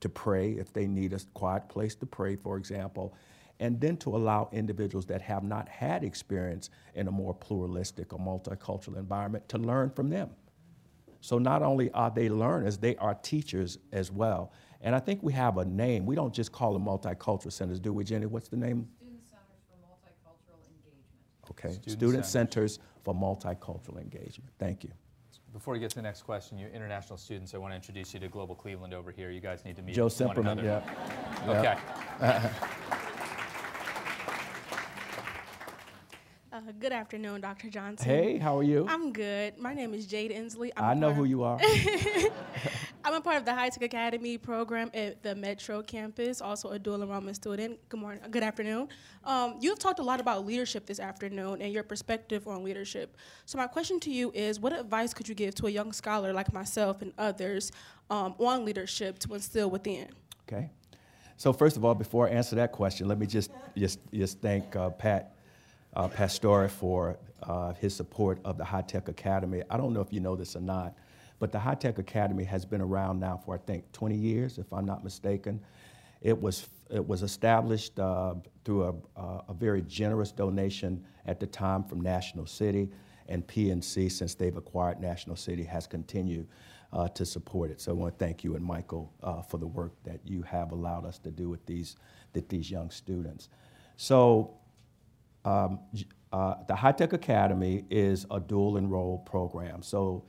to pray if they need a quiet place to pray, for example, and then to allow individuals that have not had experience in a more pluralistic or multicultural environment to learn from them. So not only are they learners, they are teachers as well. And I think we have a name. We don't just call them multicultural centers, do we, Jenny? What's the name? Student Centers for Multicultural Engagement. Okay, Student Student Centers. Centers for Multicultural Engagement. Thank you. Before we get to the next question, you international students, I want to introduce you to Global Cleveland over here. You guys need to meet Joe one Cimperman, yeah. Okay. Uh, good afternoon, Dr. Johnson. Hey, how are you? I'm good. My name is Jade Inslee. I'm I a know who you are. I'm a part of the High Tech Academy program at the Metro campus, also a dual enrollment student. Good morning, good afternoon. Um, you have talked a lot about leadership this afternoon and your perspective on leadership. So my question to you is, what advice could you give to a young scholar like myself and others um, on leadership to instill within? Okay. So first of all, before I answer that question, let me just just just thank uh, Pat uh, Pastore for uh, his support of the High Tech Academy. I don't know if you know this or not, but the High Tech Academy has been around now for I think 20 years, if I'm not mistaken. It was it was established uh, through a, a very generous donation at the time from National City, and PNC, since they've acquired National City, has continued uh, to support it. So I want to thank you and Michael uh, for the work that you have allowed us to do with these, with these young students. So um, uh, the High Tech Academy is a dual enrolled program. So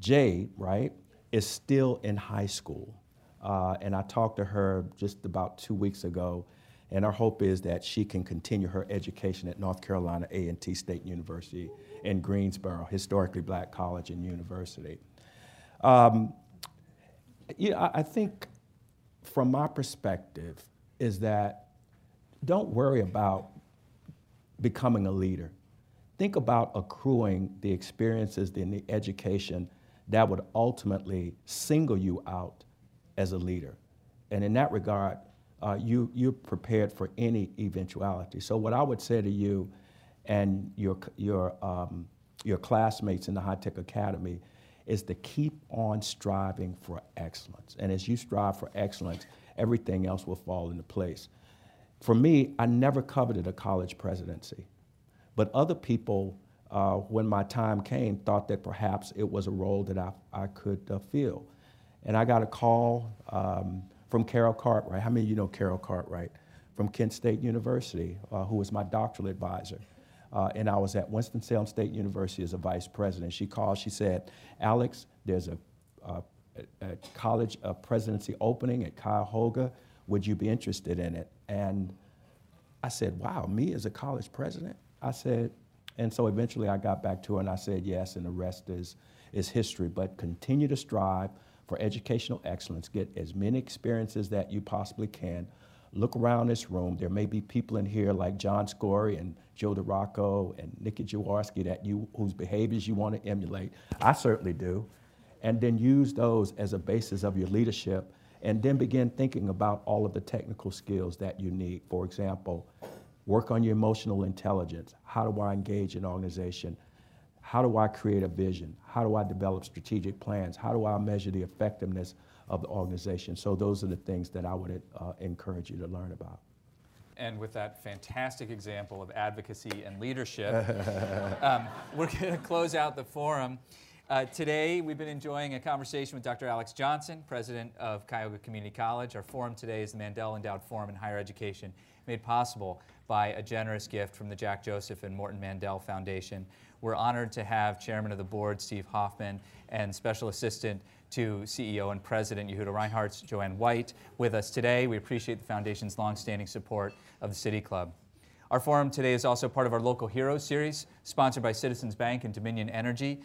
Jade, right, is still in high school. Uh, and I talked to her just about two weeks ago, and our hope is that she can continue her education at North Carolina A&T State University in Greensboro, historically black college and university. Um, you know, I, I think from my perspective is that don't worry about becoming a leader. Think about accruing the experiences and the education that would ultimately single you out as a leader. And in that regard, uh, you, you're prepared for any eventuality. So, what I would say to you and your, your, um, your classmates in the High Tech Academy is to keep on striving for excellence. And as you strive for excellence, everything else will fall into place. For me, I never coveted a college presidency. But other people, uh, when my time came, thought that perhaps it was a role that I, I could uh, fill. And I got a call um, from Carol Cartwright. How many of you know Carol Cartwright? From Kent State University, uh, who was my doctoral advisor. Uh, and I was at Winston-Salem State University as a vice president. She called, she said, Alex, there's a, a, a college a presidency opening at Cuyahoga. Would you be interested in it? And I said, wow, me as a college president? I said, and so eventually I got back to her and I said yes, and the rest is, is history. But continue to strive for educational excellence. Get as many experiences that you possibly can. Look around this room. There may be people in here like John Scory and Joe DeRocco and Nikki Jaworski that you, whose behaviors you want to emulate. I certainly do. And then use those as a basis of your leadership and then begin thinking about all of the technical skills that you need. For example, work on your emotional intelligence. How do I engage an organization? How do I create a vision? How do I develop strategic plans? How do I measure the effectiveness of the organization? So those are the things that I would uh, encourage you to learn about. And with that fantastic example of advocacy and leadership, um, we're going to close out the forum. Uh, today, we've been enjoying a conversation with Dr. Alex Johnson, president of Cuyahoga Community College. Our forum today is the Mandel Endowed Forum in Higher Education, made possible by a generous gift from the Jack Joseph and Morton Mandel Foundation. We're honored to have Chairman of the Board Steve Hoffman and Special Assistant to CEO and President Yehuda Reinhardt, Joanne White, with us today. We appreciate the Foundation's longstanding support of the City Club. Our forum today is also part of our Local Heroes series, sponsored by Citizens Bank and Dominion Energy.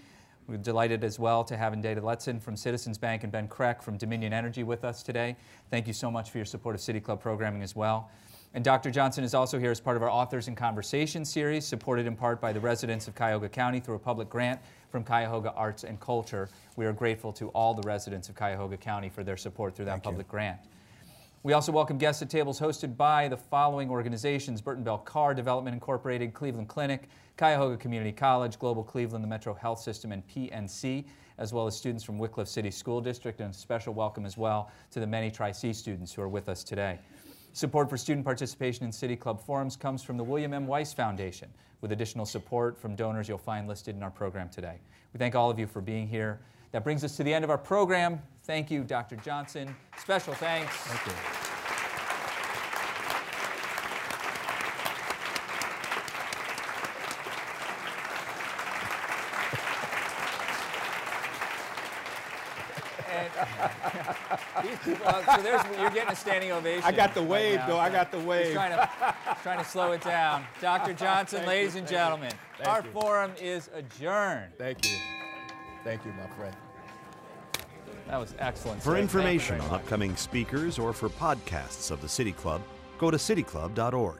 We're delighted as well to have Indata Letson from Citizens Bank and Ben Kreck from Dominion Energy with us today. Thank you so much for your support of City Club programming as well. And Dr. Johnson is also here as part of our Authors in Conversation series, supported in part by the residents of Cuyahoga County through a public grant from Cuyahoga Arts and Culture. We are grateful to all the residents of Cuyahoga County for their support through that Thank you. public grant. We also welcome guests at tables hosted by the following organizations Burten Bell Carr Development Incorporated, Cleveland Clinic, Cuyahoga Community College, Global Cleveland, the Metro Health System, and PNC, as well as students from Wickliffe City School District, and a special welcome as well to the many Tri C students who are with us today. Support for student participation in City Club forums comes from the William M. Weiss Foundation, with additional support from donors you'll find listed in our program today. We thank all of you for being here. That brings us to the end of our program. Thank you, Dr. Johnson. Special thanks. Thank you. And, these people, uh, so there's, you're getting a standing ovation. I got the right wave, now. though. I got the wave. He's wave. trying to, trying to slow it down. Dr. Johnson, Thank ladies you, and gentlemen, our you. forum is adjourned. Thank you. Thank you, my friend. That was excellent. For sir. Thank information on upcoming speakers or for podcasts of the City Club, go to cityclub.org.